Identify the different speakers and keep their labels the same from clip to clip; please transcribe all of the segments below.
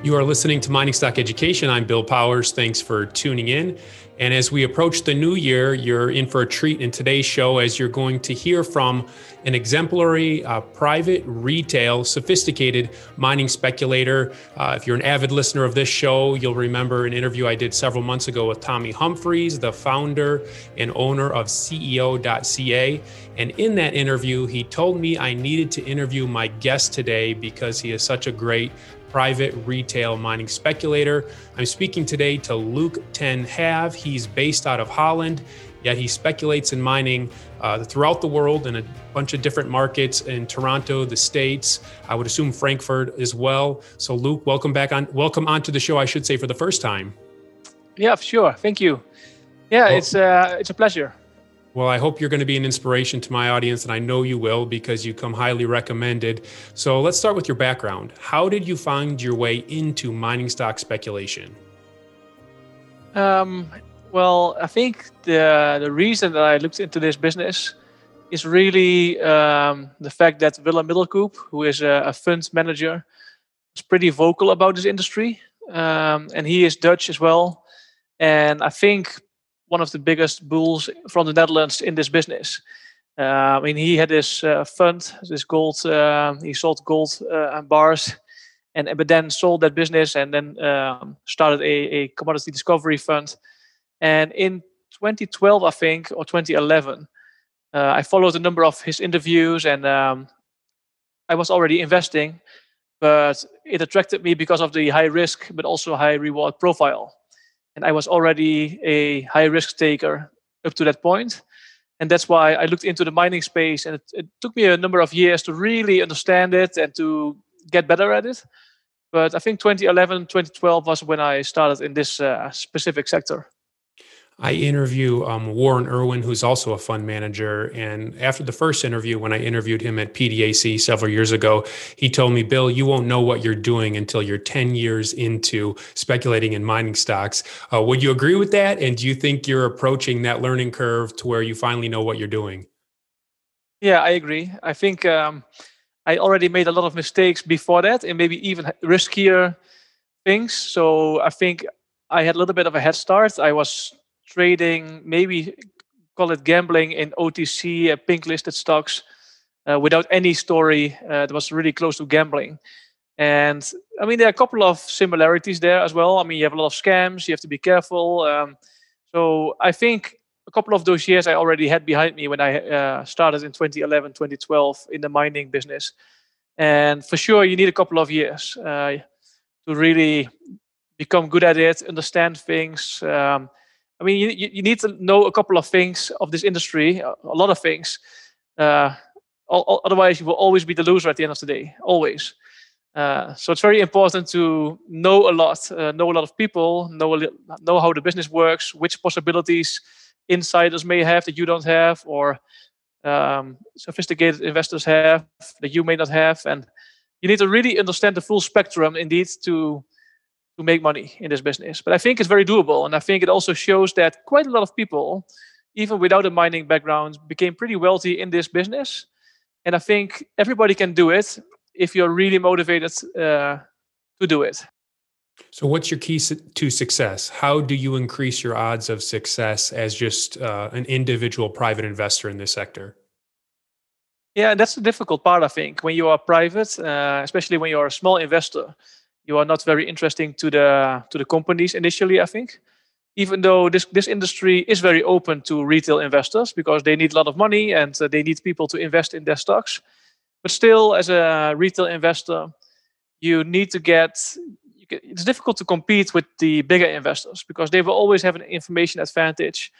Speaker 1: You are listening to Mining Stock Education. I'm Bill Powers. Thanks for tuning in. And as we approach the new year, you're in for a treat in today's show as you're going to hear from an exemplary uh, private retail sophisticated mining speculator. Uh, if you're an avid listener of this show, you'll remember an interview I did several months ago with Tommy Humphreys, the founder and owner of CEO.ca. And in that interview, he told me I needed to interview my guest today because he is such a great private retail mining speculator. I'm speaking today to Luke ten Have. He's based out of Holland, yet he speculates in mining uh, throughout the world in a bunch of different markets in Toronto, the States. I would assume Frankfurt as well. So, Luke, welcome back on. Welcome onto the show. I should say for the first time.
Speaker 2: Yeah, sure. Thank you. Yeah, well, it's uh, it's a pleasure.
Speaker 1: Well, I hope you're going to be an inspiration to my audience, and I know you will because you come highly recommended. So let's start with your background. How did you find your way into mining stock speculation?
Speaker 2: Um, well, I think the the reason that I looked into this business is really um, the fact that Willem Middelkoop, who is a, a, fund manager, is pretty vocal about this industry, um, and he is Dutch as well. And I think one of the biggest bulls from the Netherlands in this business. Uh, I mean, he had this uh, fund, this gold. Uh, he sold gold uh, and bars, and but then sold that business and then um, started a, a commodity discovery fund. And in 2012, I think, or 2011, uh, I followed a number of his interviews, and um, I was already investing, but it attracted me because of the high risk but also high reward profile and I was already a high risk taker up to that point. And that's why I looked into the mining space, and it, it took me a number of years to really understand it and to get better at it. But I think 2011, 2012 was when I started in this uh, specific sector.
Speaker 1: I interview um, Warren Irwin, who's also a fund manager. And after the first interview, when I interviewed him at PDAC several years ago, he told me, Bill, you won't know what you're doing until you're 10 years into speculating in mining stocks. Uh, would you agree with that? And do you think you're approaching that learning curve to where you finally know what you're doing?
Speaker 2: Yeah, I agree. I think um, I already made a lot of mistakes before that and maybe even riskier things. So I think I had a little bit of a head start. I was trading, maybe call it gambling in OTC uh, pink listed stocks uh, without any story uh, that was really close to gambling. And I mean, there are a couple of similarities there as well. I mean, you have a lot of scams, you have to be careful. Um, so I think a couple of those years I already had behind me when I uh, started in 2011, 2012 in the mining business. And for sure, you need a couple of years uh, to really become good at it, understand things, um, I mean, you, you need to know a couple of things of this industry, a lot of things. Uh, otherwise, you will always be the loser at the end of the day, always. Uh, so it's very important to know a lot, uh, know a lot of people, know li- know how the business works, which possibilities insiders may have that you don't have, or um, sophisticated investors have that you may not have, and you need to really understand the full spectrum, indeed, to to make money in this business. But I think it's very doable. And I think it also shows that quite a lot of people, even without a mining background, became pretty wealthy in this business. And I think everybody can do it if you're really motivated uh, to do it.
Speaker 1: So, what's your key to success? How do you increase your odds of success as just uh, an individual private investor in this sector?
Speaker 2: Yeah, that's the difficult part, I think. When you are private, uh, especially when you're a small investor, you are not very interesting to the to the companies initially. I think, even though this this industry is very open to retail investors because they need a lot of money and uh, they need people to invest in their stocks, but still, as a retail investor, you need to get. It's difficult to compete with the bigger investors because they will always have an information advantage.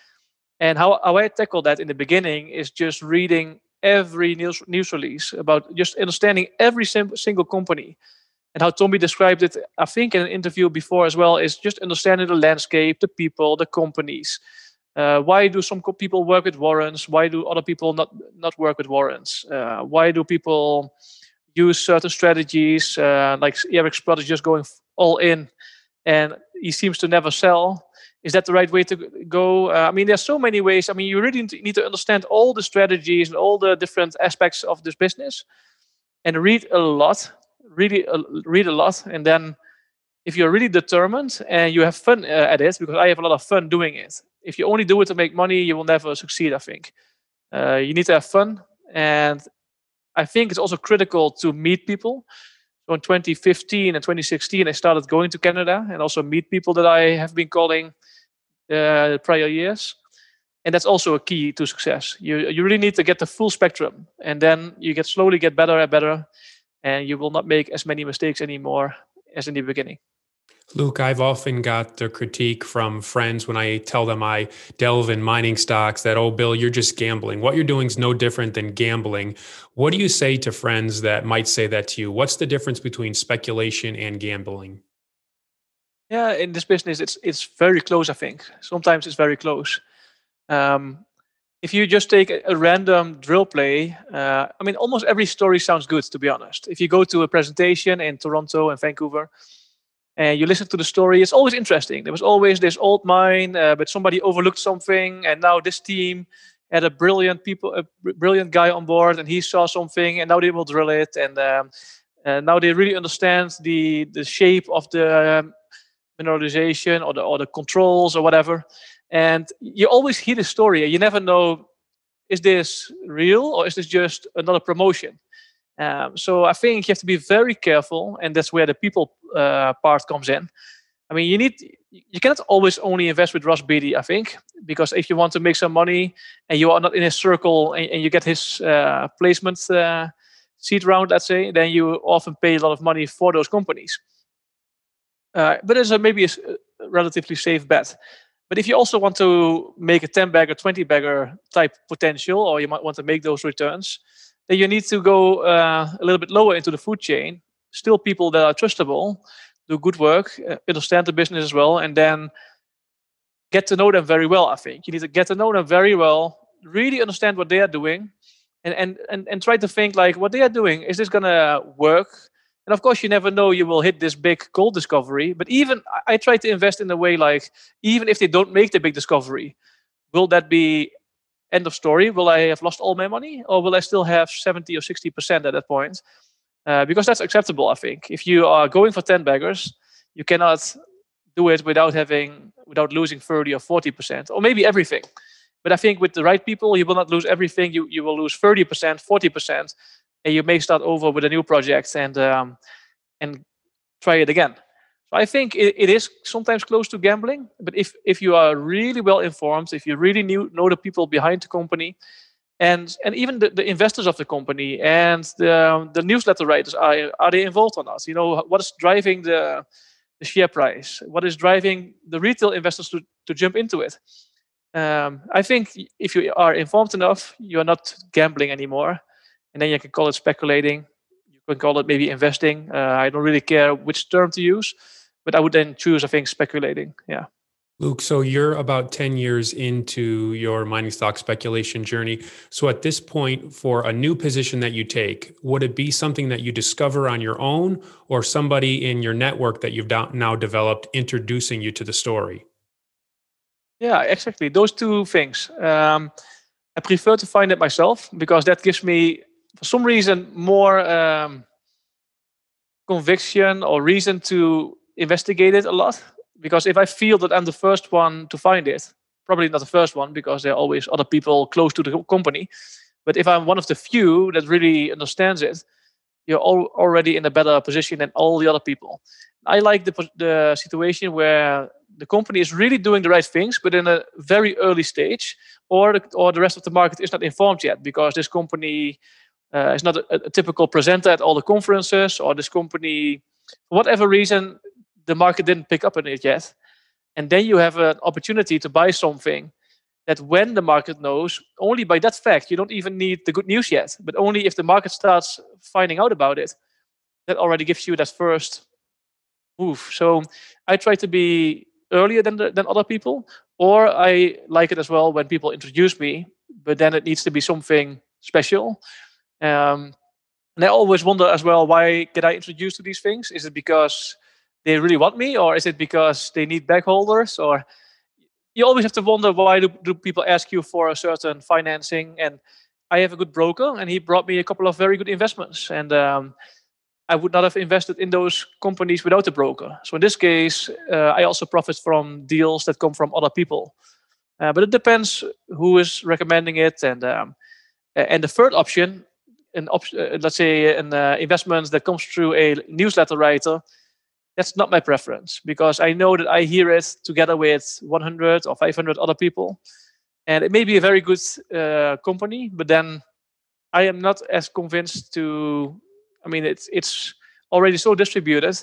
Speaker 2: And how, how I tackle that in the beginning is just reading every news news release about just understanding every sim- single company and how Tommy described it, I think in an interview before as well, is just understanding the landscape, the people, the companies. Uh, why do some people work with warrants? Why do other people not not work with warrants? Uh, why do people use certain strategies? Uh, like Eric's is just going all in, and he seems to never sell. is that the right way to go? Uh, I mean, there's so many ways. I mean, you really need to understand all the strategies and all the different aspects of this business, and read a lot, really uh, read a lot, and then if you're really determined and you have fun uh, at it, because I have a lot of fun doing it. If you only do it to make money, you will never succeed. I think uh, you need to have fun, and I think it's also critical to meet people. So in 2015 and 2016, I started going to Canada and also meet people that I have been calling uh, prior years. And that's also a key to success. You you really need to get the full spectrum, and then you get slowly get better and better, and you will not make as many mistakes anymore as in the beginning.
Speaker 1: Luke, I've often got the critique from friends when I tell them I delve in mining stocks that, oh, Bill, you're just gambling. What you're doing is no different than gambling. What do you say to friends that might say that to you? What's the difference between speculation and gambling?
Speaker 2: Yeah, in this business, it's it's very close. I think sometimes it's very close. Um, if you just take a, random drill play, uh, I mean, almost every story sounds good. To be honest, if you go to a presentation in Toronto and Vancouver, and you listen to the story, it's always interesting. There was always this old mine, uh, but somebody overlooked something, and now this team had a brilliant people, a brilliant guy on board, and he saw something, and now they will drill it, and, um, and now they really understand the the shape of the um, mineralization or the or the controls or whatever. And you always hear the story, and you never know is this real or is this just another promotion. Um, so I think you have to be very careful, and that's where the people uh, part comes in. I mean, you need you cannot always only invest with Ross Beaty, I think, because if you want to make some money and you are not in his circle and, and you get his uh, placement uh, seat round, let's say, then you often pay a lot of money for those companies. Uh, but it's a, maybe a relatively safe bet. But if you also want to make a 10 bagger, 20 bagger type potential, or you might want to make those returns, then you need to go uh, a little bit lower into the food chain. Still, people that are trustable, do good work, uh, understand the business as well, and then get to know them very well. I think you need to get to know them very well, really understand what they are doing, and and and, and try to think like what they are doing is this gonna work? And of course, you never know you will hit this big gold discovery. But even I, try to invest in a way like even if they don't make the big discovery, will that be end of story. Will I have lost all my money, or will I still have 70 or 60 percent at that point? Uh, because that's acceptable, I think. If you are going for 10 baggers, you cannot do it without having without losing 30 or 40 percent, or maybe everything. But I think with the right people, you will not lose everything. You you will lose 30 percent, 40 percent, and you may start over with a new project and um, and try it again. So I think it, it is sometimes close to gambling, but if if you are really well informed, if you really knew, know the people behind the company, and and even the, the investors of the company and the the newsletter writers are are they involved or not? You know what is driving the the share price? What is driving the retail investors to to jump into it? Um, I think if you are informed enough, you are not gambling anymore, and then you can call it speculating. You can call it maybe investing. Uh, I don't really care which term to use but I would then choose, I think, speculating. Yeah.
Speaker 1: Luke, so you're about 10 years into your mining stock speculation journey. So at this point, for a new position that you take, would it be something that you discover on your own or somebody in your network that you've now developed introducing you to the story?
Speaker 2: Yeah, exactly. Those two things. Um, I prefer to find it myself because that gives me, for some reason, more um, conviction or reason to investigate it a lot because if I feel that I'm the first one to find it, probably not the first one because there are always other people close to the company. But if I'm one of the few that really understands it, you're already in a better position than all the other people. I like the, the situation where the company is really doing the right things, but in a very early stage, or the, or the rest of the market is not informed yet because this company uh, is not a, a typical presenter at all the conferences, or this company, for whatever reason, the market didn't pick up on it yet. And then you have an opportunity to buy something that when the market knows, only by that fact, you don't even need the good news yet, but only if the market starts finding out about it, that already gives you that first move. So I try to be earlier than, the, than other people, or I like it as well when people introduce me, but then it needs to be something special. Um, and I always wonder as well, why get I introduced to these things? Is it because they really want me, or is it because they need bagholders? or you always have to wonder why do, do people ask you for a certain financing and i have a good broker and he brought me a couple of very good investments and um, i would not have invested in those companies without the broker so in this case uh, i also profit from deals that come from other people uh, but it depends who is recommending it and um, and the third option an op- uh, let's say an uh, investment that comes through a newsletter writer that's not my preference because I know that I hear it together with 100 or 500 other people, and it may be a very good uh, company, but then I am not as convinced to. I mean, it's it's already so distributed,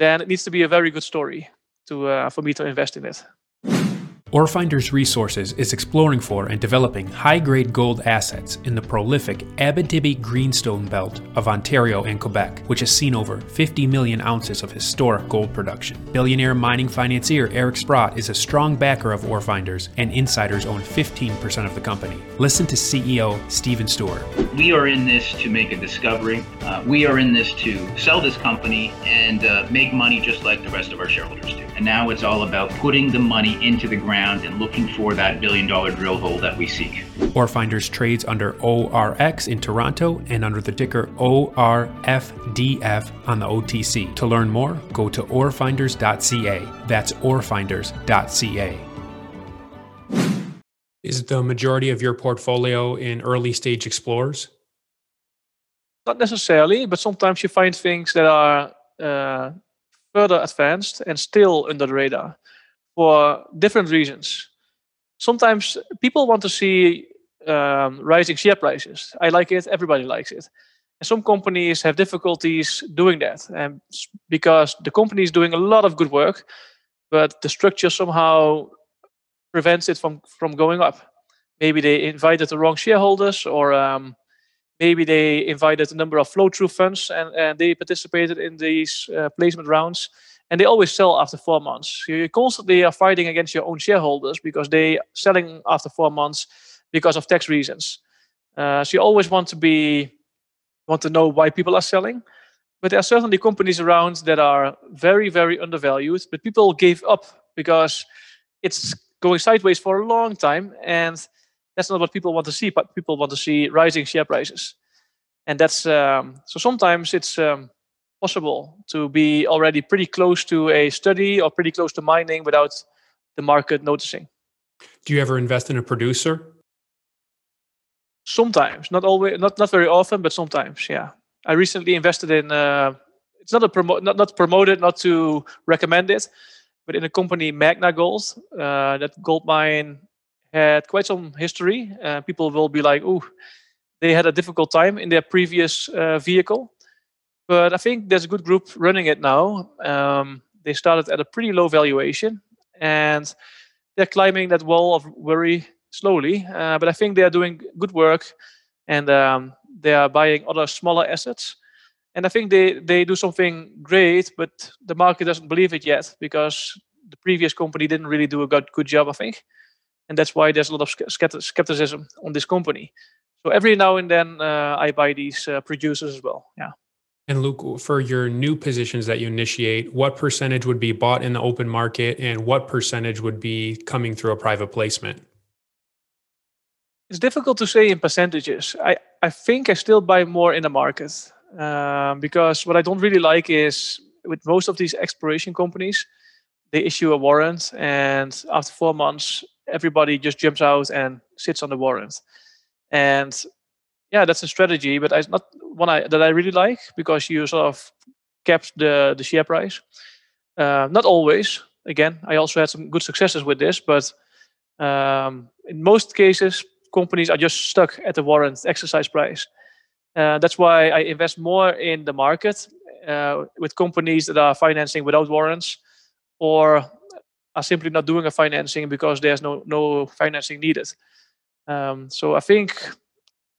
Speaker 2: then it needs to be a very good story to uh, for me to invest in it.
Speaker 1: Orefinders Resources is exploring for and developing high grade gold assets in the prolific Abitibi Greenstone Belt of Ontario and Quebec, which has seen over 50 million ounces of historic gold production. Billionaire mining financier Eric Sprott is a strong backer of Orefinders, and insiders own 15% of the company. Listen to CEO Stephen Stewart.
Speaker 3: We are in this to make a discovery. Uh, we are in this to sell this company and uh, make money just like the rest of our shareholders do. And now it's all about putting the money into the ground and looking for that billion dollar drill hole that we seek.
Speaker 1: Orefinders trades under ORX in Toronto and under the ticker ORFDF on the OTC. To learn more, go to orefinders.ca. That's orefinders.ca. Is the majority of your portfolio in early stage explorers?
Speaker 2: Not necessarily, but sometimes you find things that are uh, further advanced and still under the radar for different reasons. Sometimes people want to see um, rising share prices. I like it, everybody likes it. And some companies have difficulties doing that and because the company is doing a lot of good work, but the structure somehow prevents it from, from going up. Maybe they invited the wrong shareholders or um, maybe they invited a number of flow through funds and, and they participated in these uh, placement rounds and they always sell after four months. You constantly are fighting against your own shareholders because they are selling after four months because of tax reasons. Uh, so you always want to be want to know why people are selling. But there are certainly companies around that are very, very undervalued, but people gave up because it's going sideways for a long time, and that's not what people want to see. But people want to see rising share prices, and that's um, so. Sometimes it's um, possible to be already pretty close to a study or pretty close to mining without the market noticing.
Speaker 1: Do you ever invest in a producer?
Speaker 2: Sometimes, not always, not not very often, but sometimes. Yeah, I recently invested in. Uh, it's not a promo, not not promoted, not to recommend it, but in a company Magna Gold. Uh, that gold mine had quite some history. Uh, people will be like, "Ooh, they had a difficult time in their previous uh, vehicle." But I think there's a good group running it now. Um, they started at a pretty low valuation and they're climbing that wall of worry slowly. Uh, but I think they are doing good work and um, they are buying other smaller assets. And I think they, they do something great, but the market doesn't believe it yet because the previous company didn't really do a good, good job, I think. And that's why there's a lot of skepticism on this company. So every now and then uh, I buy these uh, producers as well. Yeah.
Speaker 1: And Luke, for your new positions that you initiate, what percentage would be bought in the open market and what percentage would be coming through a private placement?
Speaker 2: It's difficult to say in percentages. I, I think I still buy more in the market um, because what I don't really like is with most of these exploration companies, they issue a warrant and after four months, everybody just jumps out and sits on the warrant. And yeah, that's a strategy, but it's not one I, that I really like because you sort of kept the the share price. Uh, not always. Again, I also had some good successes with this, but um, in most cases, companies are just stuck at the warrant exercise price. Uh, that's why I invest more in the market uh, with companies that are financing without warrants, or are simply not doing a financing because there's no no financing needed. Um, so I think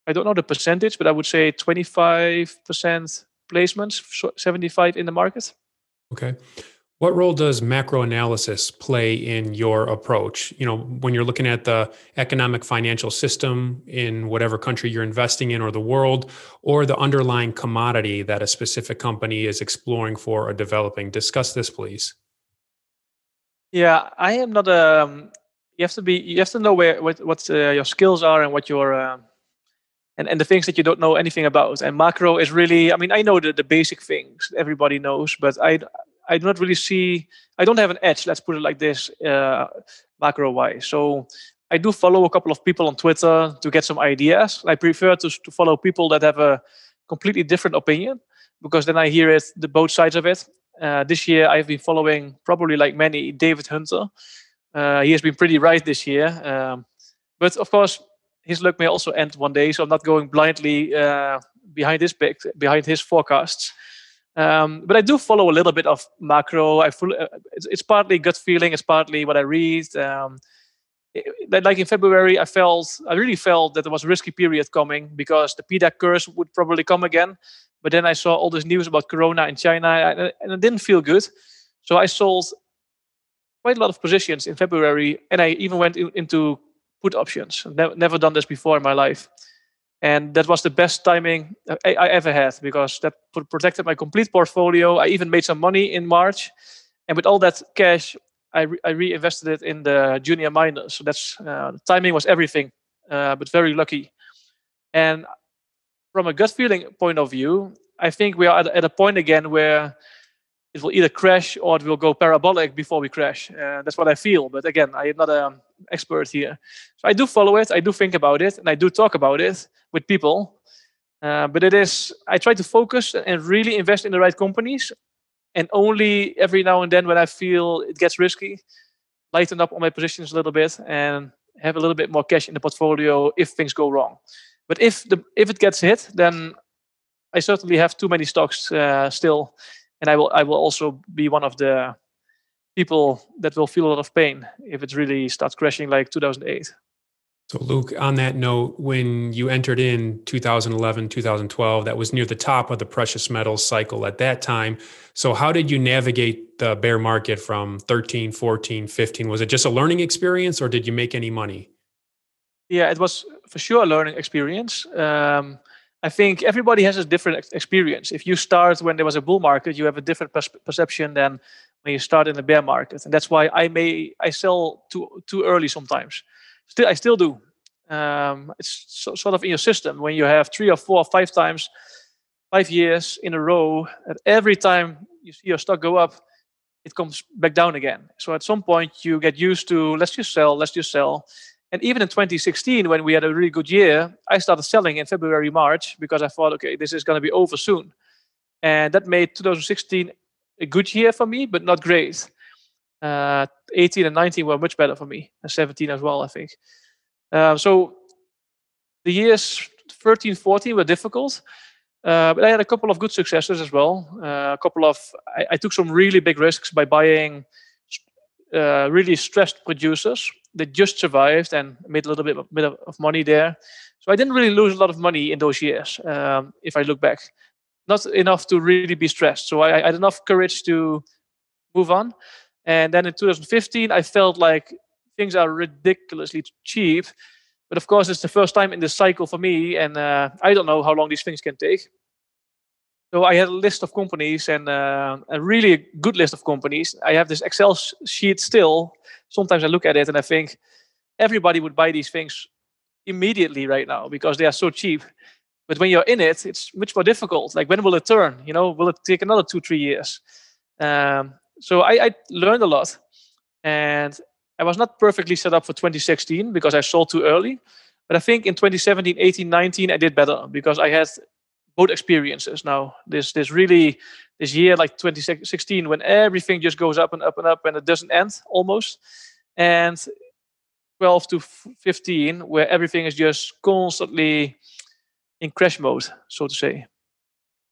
Speaker 2: I don't know the percentage, but I would say 25% placements, 75 in the market.
Speaker 1: Okay. What role does macro analysis play in your approach? You know, when you're looking at the economic financial system in whatever country you're investing in or the world, or the underlying commodity that a specific company is exploring for or developing. Discuss this, please.
Speaker 2: Yeah, I am not a. Um, you have to be. You have to know where what what uh, your skills are and what your um, and and the things that you don't know anything about. And macro is really. I mean, I know the the basic things everybody knows, but I I do not really see. I don't have an edge. Let's put it like this, uh, macro wise. So I do follow a couple of people on Twitter to get some ideas. I prefer to to follow people that have a completely different opinion because then I hear it the both sides of it. Uh, this year I've been following probably like many David Hunter. Uh, he has been pretty right this year, um, but of course his luck may also end one day. So I'm not going blindly uh, behind his pick, behind his forecasts. Um, but I do follow a little bit of macro. I full, uh, it's, it's, partly gut feeling. It's partly what I read. Um, it, like in February, I felt I really felt that there was a risky period coming because the PDAC curse would probably come again. But then I saw all this news about Corona in China, and it didn't feel good. So I sold quite a lot of positions in February, and I even went in, into put options. Never, done this before in my life, and that was the best timing I, I ever had because that protected my complete portfolio. I even made some money in March, and with all that cash, I, re- I reinvested it in the junior miners. So that's uh, timing was everything, uh, but very lucky. And from a gut feeling point of view, I think we are at, at a point again where it will either crash or it will go parabolic before we crash. Uh, that's what I feel. But again, I am not an expert here. So I do follow it, I do think about it, and I do talk about it with people. Uh, but it is, I try to focus and really invest in the right companies. And only every now and then, when I feel it gets risky, lighten up on my positions a little bit and have a little bit more cash in the portfolio if things go wrong. But if the if it gets hit, then I certainly have too many stocks uh, still, and I will I will also be one of the people that will feel a lot of pain if it really starts crashing like 2008.
Speaker 1: So, Luke, on that note, when you entered in 2011, 2012, that was near the top of the precious metals cycle at that time. So, how did you navigate the bear market from 13, 14, 15? Was it just a learning experience or did you make any money?
Speaker 2: Yeah, it was for sure a learning experience. Um, I think everybody has a different experience. If you start when there was a bull market, you have a different perception than when you start in a bear market, and that's why I may I sell too too early sometimes. Still, I still do. Um, it's so, sort of in your system when you have three or four or five times, five years in a row, that every time you see your stock go up, it comes back down again. So at some point you get used to let's just sell, let's just sell and even in 2016, when we had a really good year, I started selling in February, March because I thought, okay, this is going to be over soon. And that made 2016 a good year for me, but not great. Uh, 18 and 19 were much better for me, and 17 as well, I think. Uh, so the years 13, 14 were difficult. Uh, but I had a couple of good successes as well. Uh, a couple of I, I, took some really big risks by buying uh, really stressed producers that just survived and made a little bit, bit of money there. So I didn't really lose a lot of money in those years, um, if I look back. Not enough to really be stressed. So I, I, had enough courage to move on. And then in 2015, I felt like things are ridiculously cheap. But of course, it's the first time in this cycle for me, and uh, I don't know how long these things can take. So I had a list of companies and uh, a really good list of companies. I have this Excel sheet still. Sometimes I look at it and I think everybody would buy these things immediately right now because they are so cheap. But when you're in it, it's much more difficult. Like when will it turn? You know, will it take another two, three years? Um, so I, I learned a lot, and I was not perfectly set up for 2016 because I sold too early. But I think in 2017, 18, 19, I did better because I had experiences now. This this really this year like 2016 when everything just goes up and up and up and it doesn't end almost, and 12 to 15 where everything is just constantly in crash mode, so to say.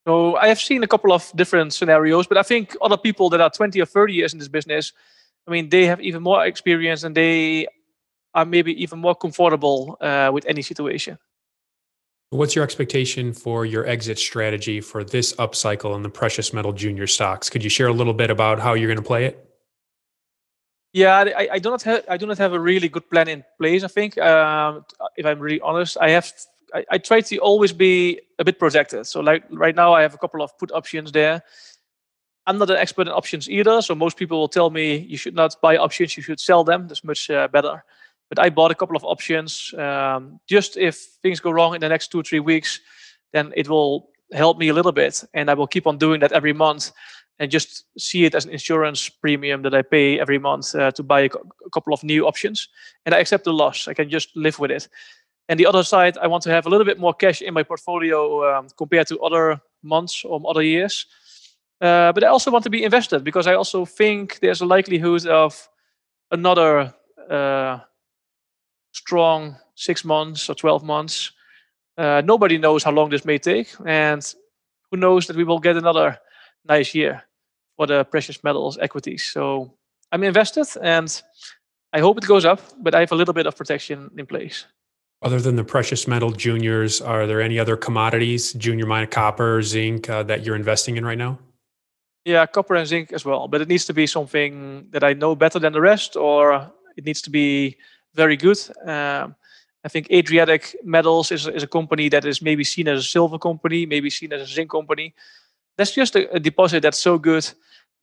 Speaker 2: So I have seen a couple of different scenarios, but I think other people that are 20 or 30 years in this business, I mean, they have even more experience and they are maybe even more comfortable uh, with any situation.
Speaker 1: What's your expectation for your exit strategy for this upcycle in the precious metal junior stocks? Could you share a little bit about how you're going to play it?
Speaker 2: Yeah, I, I do not have I do not have a really good plan in place. I think, um, if I'm really honest, I have I, I, try to always be a bit protected. So like right now, I have a couple of put options there. I'm not an expert in options either. So most people will tell me you should not buy options, you should sell them. That's much uh, better. But I bought a couple of options um, just if things go wrong in the next two or three weeks, then it will help me a little bit. And I will keep on doing that every month and just see it as an insurance premium that I pay every month uh, to buy a, a, couple of new options. And I accept the loss. I can just live with it. And the other side, I want to have a little bit more cash in my portfolio um, compared to other months or other years. Uh, but I also want to be invested because I also think there's a likelihood of another uh, strong six months or 12 months. Uh, nobody knows how long this may take. And who knows that we will get another nice year for the precious metals equities. So I'm invested and I hope it goes up, but I have a little bit of protection in place.
Speaker 1: Other than the precious metal juniors, are there any other commodities, junior mine copper, zinc, uh, that you're investing in right now?
Speaker 2: Yeah, copper and zinc as well, but it needs to be something that I know better than the rest, or it needs to be very good. Um, I think Adriatic Metals is, is a company that is maybe seen as a silver company, maybe seen as a zinc company. That's just a, a deposit that's so good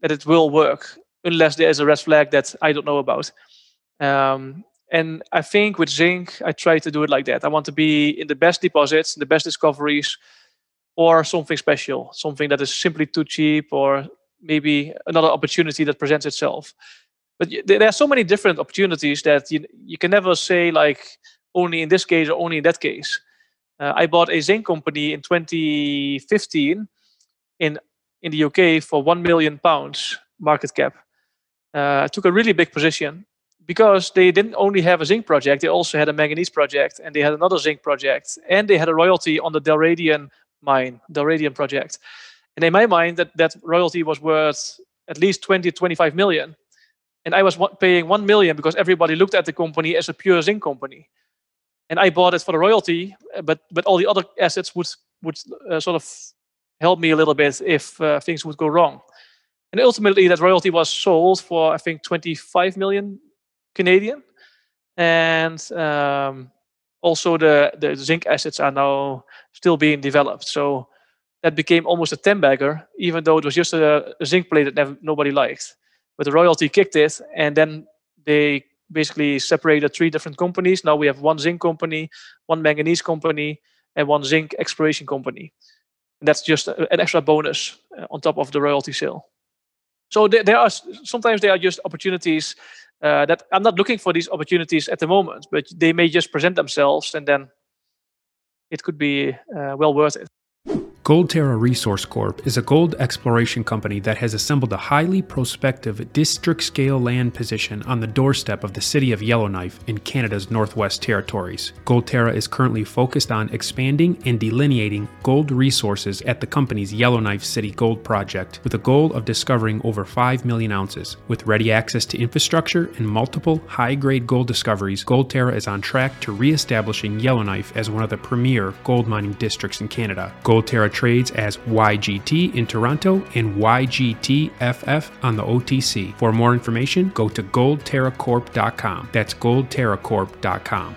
Speaker 2: that it will work, unless there is a red flag that I don't know about. Um, and I think with zinc, I try to do it like that. I want to be in the best deposits, the best discoveries, or something special, something that is simply too cheap, or maybe another opportunity that presents itself. But there are so many different opportunities that you, you can never say like only in this case or only in that case. Uh, I bought a zinc company in 2015 in in the UK for one million pounds market cap. Uh, I took a really big position because they didn't only have a zinc project; they also had a manganese project, and they had another zinc project, and they had a royalty on the Dalradian mine, Dalradian project. And in my mind, that, that royalty was worth at least 20, 25 million. And I was paying 1 million because everybody looked at the company as a pure zinc company. And I bought it for the royalty, but, but all the other assets would, would uh, sort of help me a little bit if uh, things would go wrong. And ultimately, that royalty was sold for, I think, 25 million Canadian. And um, also the, the zinc assets are now still being developed. So that became almost a 10 bagger, even though it was just a, a zinc play that never, nobody liked. But the royalty kicked it, and then they basically separated three different companies. Now we have one zinc company, one manganese company, and one zinc exploration company. And that's just an extra bonus uh, on top of the royalty sale. So there, are sometimes there are just opportunities uh, that I'm not looking for these opportunities at the moment, but they may just present themselves, and then it could be uh, well worth it.
Speaker 1: Goldterra Resource Corp is a gold exploration company that has assembled a highly prospective district scale land position on the doorstep of the city of Yellowknife in Canada's Northwest Territories. Goldterra is currently focused on expanding and delineating gold resources at the company's Yellowknife City Gold Project with a goal of discovering over 5 million ounces. With ready access to infrastructure and multiple high grade gold discoveries, Goldterra is on track to re establishing Yellowknife as one of the premier gold mining districts in Canada. Goldterra trades as YGT in Toronto and YGTFF on the OTC. For more information, go to goldterracorp.com. That's goldterracorp.com.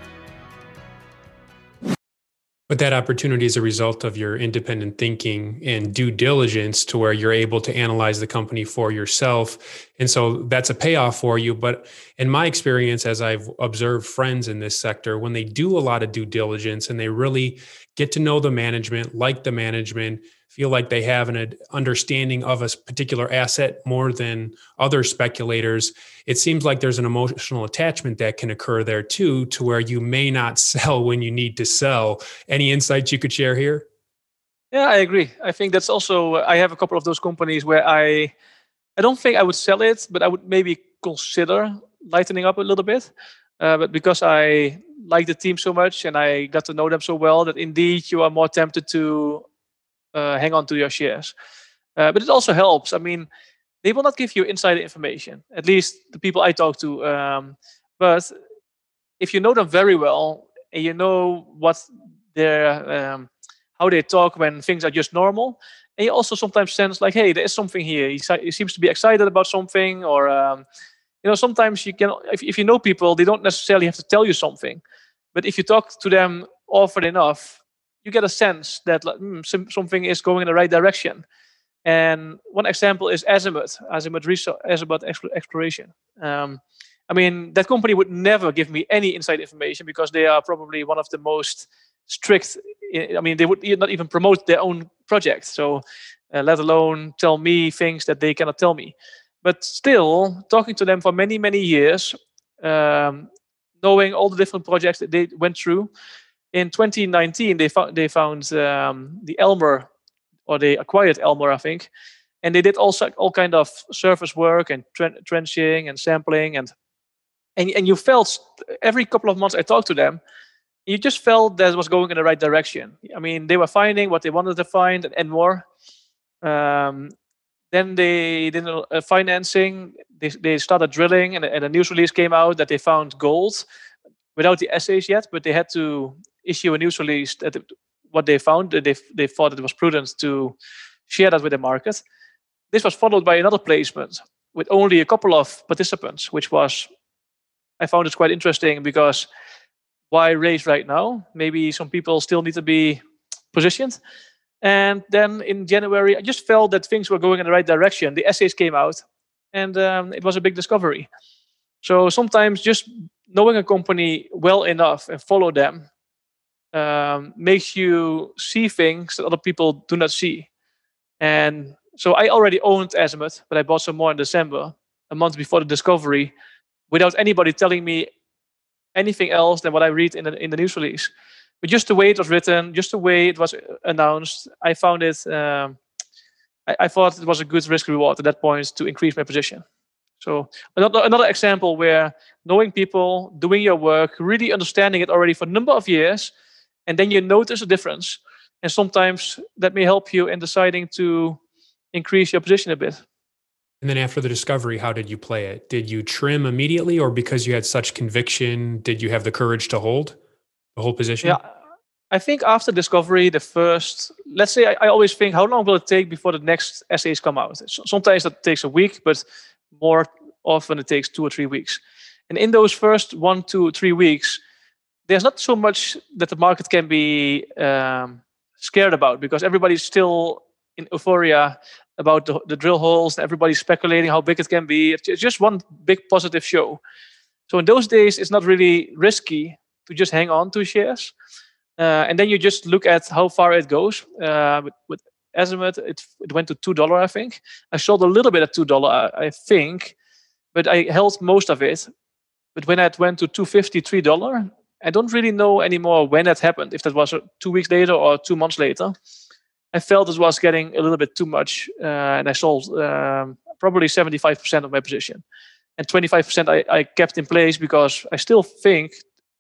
Speaker 1: But that opportunity is a result of your independent thinking and due diligence to where you're able to analyze the company for yourself. And so that's a payoff for you. But in my experience, as I've observed friends in this sector, when they do a lot of due diligence and they really get to know the management, like the management, feel like they have an understanding of a particular asset more than other speculators, it seems like there's an emotional attachment that can occur there too, to where you may not sell when you need to sell. Any insights you could share here?
Speaker 2: Yeah, I agree. I think that's also I have a couple of those companies where I I don't think I would sell it, but I would maybe consider lightening up a little bit. Uh, but because I like the team so much and I got to know them so well, that indeed you are more tempted to uh, hang on to your shares. Uh, but it also helps. I mean, they will not give you insider information, at least the people I talk to. Um, but if you know them very well and you know what their um, how they talk when things are just normal, and you also sometimes sense like, hey, there is something here. He, he seems to be excited about something, or um, you know, sometimes you can if, if you know people, they don't necessarily have to tell you something, but if you talk to them often enough, you get a sense that like, mm, some, something is going in the right direction. And one example is Azimut, Azimut Research, Azimut Exploration. Um, I mean, that company would never give me any inside information because they are probably one of the most strict. I mean, they would not even promote their own project. So, uh, let alone tell me things that they cannot tell me. But still, talking to them for many, many years, um, knowing all the different projects that they went through. In 2019, they found they found um, the Elmer, or they acquired Elmer, I think, and they did also all kind of surface work and tre- trenching and sampling and and and you felt every couple of months I talked to them, you just felt that was going in the right direction. I mean, they were finding what they wanted to find and more. Um, then they did uh, financing. They, they started drilling, and, and a news release came out that they found gold without the assays yet, but they had to issue a news release that what they found. They, they thought it was prudent to share that with the market. This was followed by another placement with only a couple of participants, which was, I found it quite interesting because why raise right now? Maybe some people still need to be positioned. And then in January, I just felt that things were going in the right direction. The assays came out, and um, it was a big discovery. So sometimes just knowing a company well enough and follow them um, makes you see things that other people do not see. And so I already owned Azimut, but I bought some more in December, a month before the discovery, without anybody telling me anything else than what I read in the in the news release. But just the way it was written, just the way it was uh, announced, I found it. Um, I, I, thought it was a good risk reward at that point to increase my position. So another another example where knowing people, doing your work, really understanding it already for a number of years, and then you notice a difference, and sometimes that may help you in deciding to increase your position a bit.
Speaker 1: And then after the discovery, how did you play it? Did you trim immediately, or because you had such conviction, did you have the courage to hold? The whole position?
Speaker 2: Yeah, I think after discovery, the first, let's say, I, I, always think, how long will it take before the next assays come out? So, sometimes that takes a week, but more often it takes two or three weeks. And in those first one, two, three weeks, there's not so much that the market can be um, scared about because everybody's still in euphoria about the, the drill holes. Everybody's speculating how big it can be. It's just one big positive show. So in those days, it's not really risky to just hang on to shares. Uh, and then you just look at how far it goes. Uh, with, with Azimut, it, it went to two dollar, I think. I sold a little bit at two dollar, I think, but I held most of it. But when it went to two fifty, three dollar, I don't really know anymore when that happened. If that was two weeks later or two months later, I felt it was getting a little bit too much, uh, and I sold um, probably seventy-five percent of my position, and twenty-five percent I, I kept in place because I still think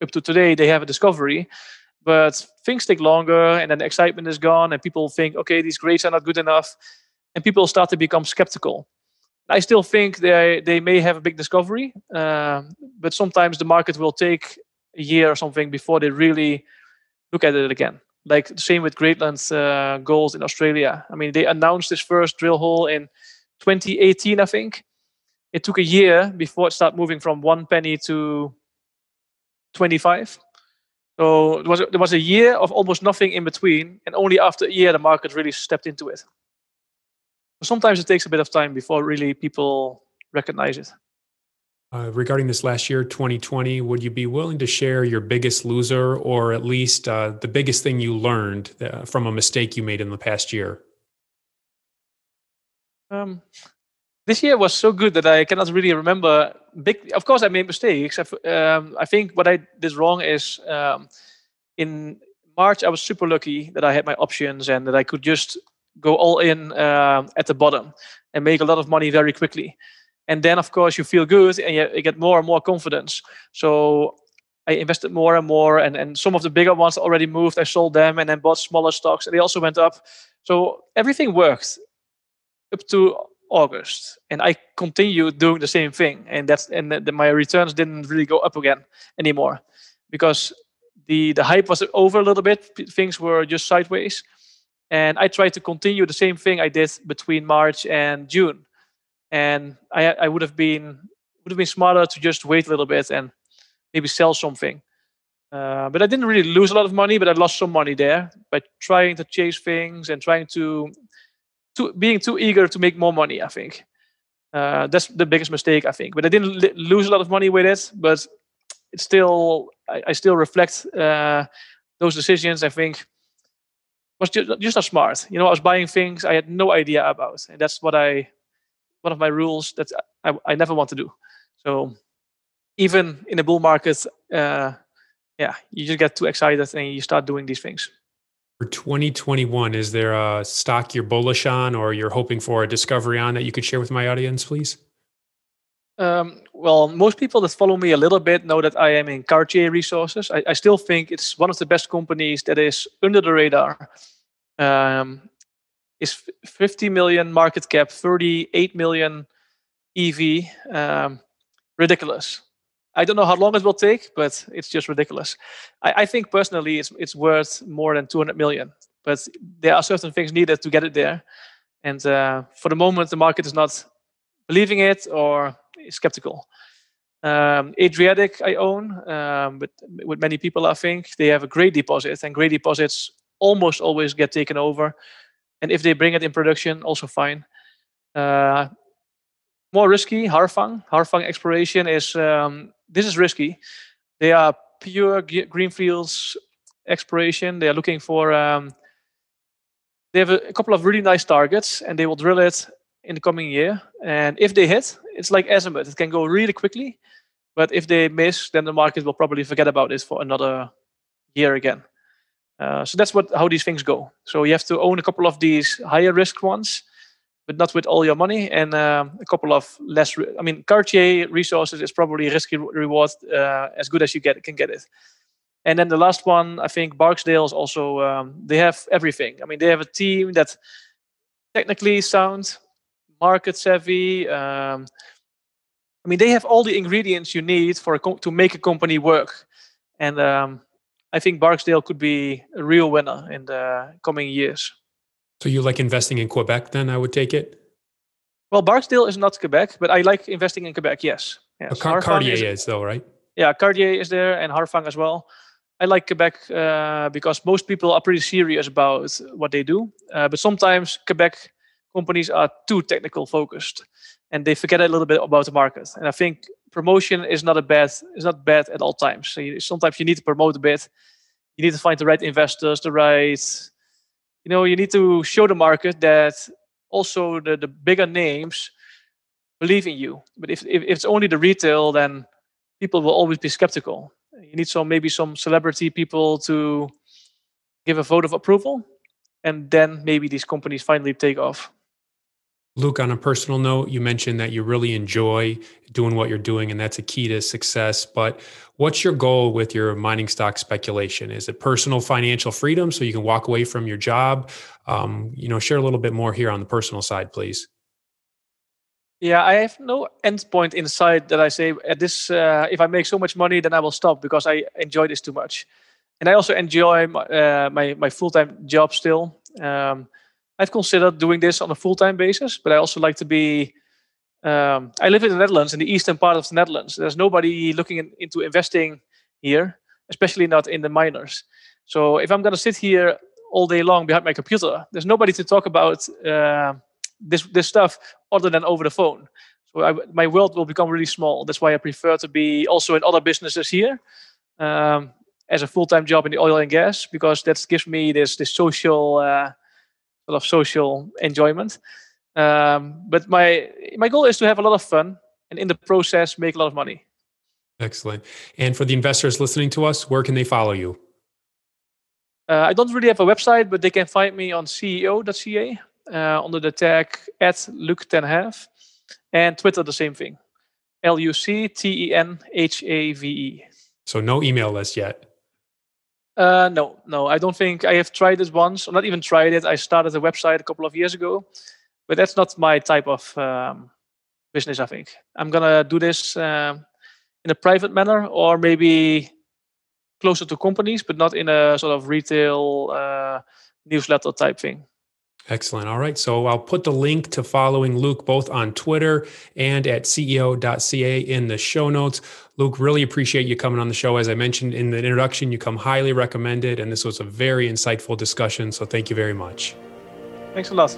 Speaker 2: up to today they have a discovery but things take longer and then the excitement is gone and people think okay these grades are not good enough and people start to become skeptical. I still think they they may have a big discovery uh, but sometimes the market will take a year or something before they really look at it again. Like the same with greatland uh, gold in australia. I mean they announced this first drill hole in 2018 i think. It took a year before it started moving from one penny to 25. So it was, there was a year of almost nothing in between, and only after a year the market really stepped into it. Sometimes it takes a bit of time before really people recognize it.
Speaker 1: Uh, regarding this last year, 2020, would you be willing to share your biggest loser or at least uh, the biggest thing you learned uh, from a mistake you made in the past year?
Speaker 2: Um, this year was so good that I cannot really remember big. Of course, I made mistakes. Um, I think what I did wrong is um, in March I was super lucky that I had my options and that I could just go all in uh, at the bottom and make a lot of money very quickly. And then, of course, you feel good and you, you get more and more confidence. So I invested more and more, and, and some of the bigger ones already moved. I sold them and then bought smaller stocks, and they also went up. So everything worked up to August, and I continued doing the same thing, and that's and the, the, my returns didn't really go up again anymore because the the hype was over a little bit. Things were just sideways, and I tried to continue the same thing I did between March and June, and I I would have been would have been smarter to just wait a little bit and maybe sell something. Uh, but I didn't really lose a lot of money, but I lost some money there by trying to chase things and trying to too, being too eager to make more money. I think uh, that's the biggest mistake. I think, but I didn't li- lose a lot of money with it. But it's still, I, I still reflect uh, those decisions. I think was just, just not smart. You know, I was buying things I had no idea about, and that's what I one of my rules that I, I never want to do. So even in a bull market, uh, yeah, you just get too excited and you start doing these things.
Speaker 1: For 2021, is there a stock you're bullish on or you're hoping for a discovery on that you could share with my audience, please?
Speaker 2: Um, well, most people that follow me a little bit know that I am in Cartier Resources. I, I still think it's one of the best companies that is under the radar. Um, is 50 million market cap, 38 million EV. Um, ridiculous. I don't know how long it will take, but it's just ridiculous. I, I, think personally it's it's worth more than 200 million, but there are certain things needed to get it there. And uh, for the moment, the market is not believing it or skeptical. Um, Adriatic I own, um, but with many people I think they have a great deposit, and great deposits almost always get taken over. And if they bring it in production, also fine. Uh, more risky, Harfang. Harfang exploration is um, this is risky. They are pure greenfields exploration. They are looking for. Um, they have a, a, couple of really nice targets, and they will drill it in the coming year. And if they hit, it's like Azimut. It can go really quickly. But if they miss, then the market will probably forget about this for another year again. Uh, so that's what how these things go. So you have to own a couple of these higher risk ones, but not with all your money, and uh, a couple of less. Re- I mean, Cartier resources is probably risky reward uh, as good as you get can get it. And then the last one, I think Barksdale is also um, they have everything. I mean, they have a team that technically sound, market savvy. Um, I mean, they have all the ingredients you need for a co- to make a company work, and um, I think Barksdale could be a real winner in the coming years.
Speaker 1: So you like investing in Quebec then, I would take it?
Speaker 2: Well, Barksdale is not Quebec, but I like investing in Quebec, yes. yes.
Speaker 1: Car- Cartier is, is, though, right?
Speaker 2: Yeah, Cartier is there and Harfang as well. I like Quebec uh, because most people are pretty serious about what they do. Uh, but sometimes Quebec companies are too technical focused and they forget a little bit about the market. And I think promotion is not a bad is not bad at all times. So you, sometimes you need to promote a bit. You need to find the right investors, the right you know, you need to show the market that also the, the bigger names believe in you. But if, if, if it's only the retail, then people will always be skeptical. You need some maybe some celebrity people to give a vote of approval, and then maybe these companies finally take off.
Speaker 1: Luke, on a personal note, you mentioned that you really enjoy doing what you're doing, and that's a key to success. But what's your goal with your mining stock speculation? Is it personal financial freedom so you can walk away from your job? Um, you know, share a little bit more here on the personal side, please.
Speaker 2: Yeah, I have no endpoint in sight that I say at this. Uh, if I make so much money, then I will stop because I enjoy this too much, and I also enjoy my uh, my, my full time job still. Um, I've considered doing this on a full time basis, but I also like to be. Um, I live in the Netherlands, in the eastern part of the Netherlands. There's nobody looking in, into investing here, especially not in the miners. So if I'm going to sit here all day long behind my computer, there's nobody to talk about uh, this this stuff other than over the phone. So I, my world will become really small. That's why I prefer to be also in other businesses here. Um, as a full-time job in the oil and gas because that gives me this this social uh, of social enjoyment. Um, but my my goal is to have a lot of fun and in the process make a lot of money.
Speaker 1: Excellent. And for the investors listening to us, where can they follow you?
Speaker 2: Uh, I don't really have a website, but they can find me on CEO.ca uh, under the tag at Luc ten Have, and Twitter the same thing, L U C T E N H A V E.
Speaker 1: So no email list yet.
Speaker 2: Uh, no, no, I don't think I have tried it once, or not even tried it. I started a website a couple of years ago, but that's not my type of um, business. I think I'm gonna do this um, in a private manner, or maybe closer to companies, but not in a sort of retail uh, newsletter type thing.
Speaker 1: Excellent. All right. So I'll put the link to following Luke both on Twitter and at CEO.ca in the show notes. Luke, really appreciate you coming on the show. As I mentioned in the introduction, you come highly recommended, and this was a very insightful discussion. So thank you very much.
Speaker 2: Thanks a lot.